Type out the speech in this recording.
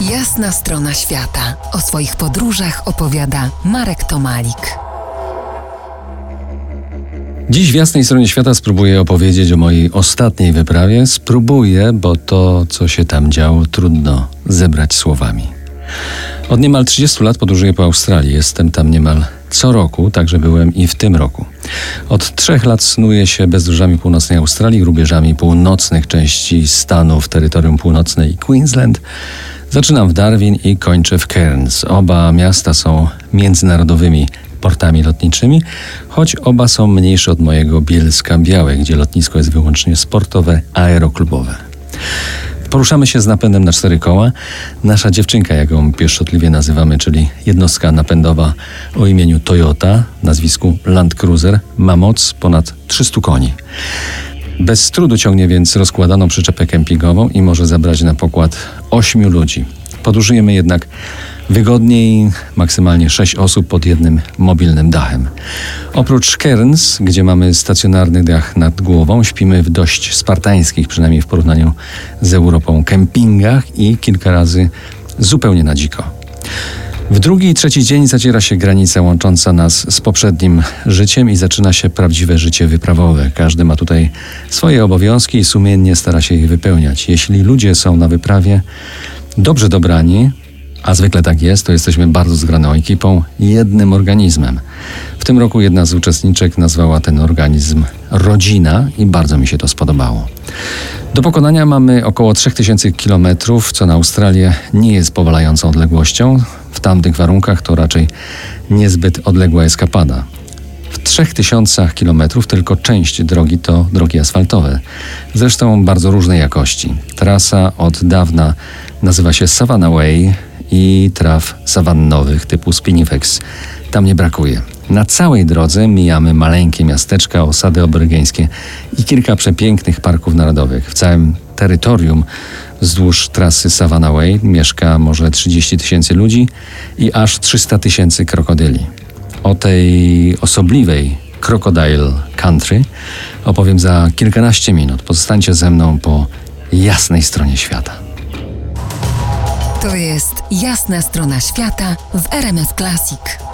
Jasna strona świata. O swoich podróżach opowiada Marek Tomalik. Dziś w jasnej stronie świata spróbuję opowiedzieć o mojej ostatniej wyprawie. Spróbuję, bo to, co się tam działo, trudno zebrać słowami. Od niemal 30 lat podróżuję po Australii. Jestem tam niemal co roku, także byłem i w tym roku. Od trzech lat snuję się bezdróżami północnej Australii, rubieżami północnych części stanów terytorium północnej Queensland. Zaczynam w Darwin i kończę w Cairns. Oba miasta są międzynarodowymi portami lotniczymi, choć oba są mniejsze od mojego Bielska Białe, gdzie lotnisko jest wyłącznie sportowe, aeroklubowe. Poruszamy się z napędem na cztery koła. Nasza dziewczynka, jak ją pieszczotliwie nazywamy, czyli jednostka napędowa o imieniu Toyota, nazwisku Land Cruiser, ma moc ponad 300 koni. Bez trudu ciągnie więc rozkładaną przyczepę kempingową i może zabrać na pokład 8 ludzi. Podróżujemy jednak wygodniej, maksymalnie 6 osób pod jednym mobilnym dachem. Oprócz Cairns, gdzie mamy stacjonarny dach nad głową, śpimy w dość spartańskich, przynajmniej w porównaniu z Europą, kempingach i kilka razy zupełnie na dziko. W drugi i trzeci dzień zaciera się granica łącząca nas z poprzednim życiem i zaczyna się prawdziwe życie wyprawowe. Każdy ma tutaj swoje obowiązki i sumiennie stara się ich wypełniać. Jeśli ludzie są na wyprawie dobrze dobrani, a zwykle tak jest, to jesteśmy bardzo zgraną ekipą, jednym organizmem. Tym roku jedna z uczestniczek nazwała ten organizm rodzina i bardzo mi się to spodobało. Do pokonania mamy około 3000 km, co na Australię nie jest powalającą odległością. W tamtych warunkach to raczej niezbyt odległa eskapada. W 3000 km tylko część drogi to drogi asfaltowe, zresztą bardzo różnej jakości. Trasa od dawna nazywa się Savannah Way i traw sawannowych typu Spinifex. Tam nie brakuje. Na całej drodze mijamy maleńkie miasteczka, osady aborygeńskie i kilka przepięknych parków narodowych. W całym terytorium wzdłuż trasy Savannah Way mieszka może 30 tysięcy ludzi i aż 300 tysięcy krokodyli. O tej osobliwej Crocodile Country opowiem za kilkanaście minut. Pozostańcie ze mną po jasnej stronie świata. To jest jasna strona świata w RMS Classic.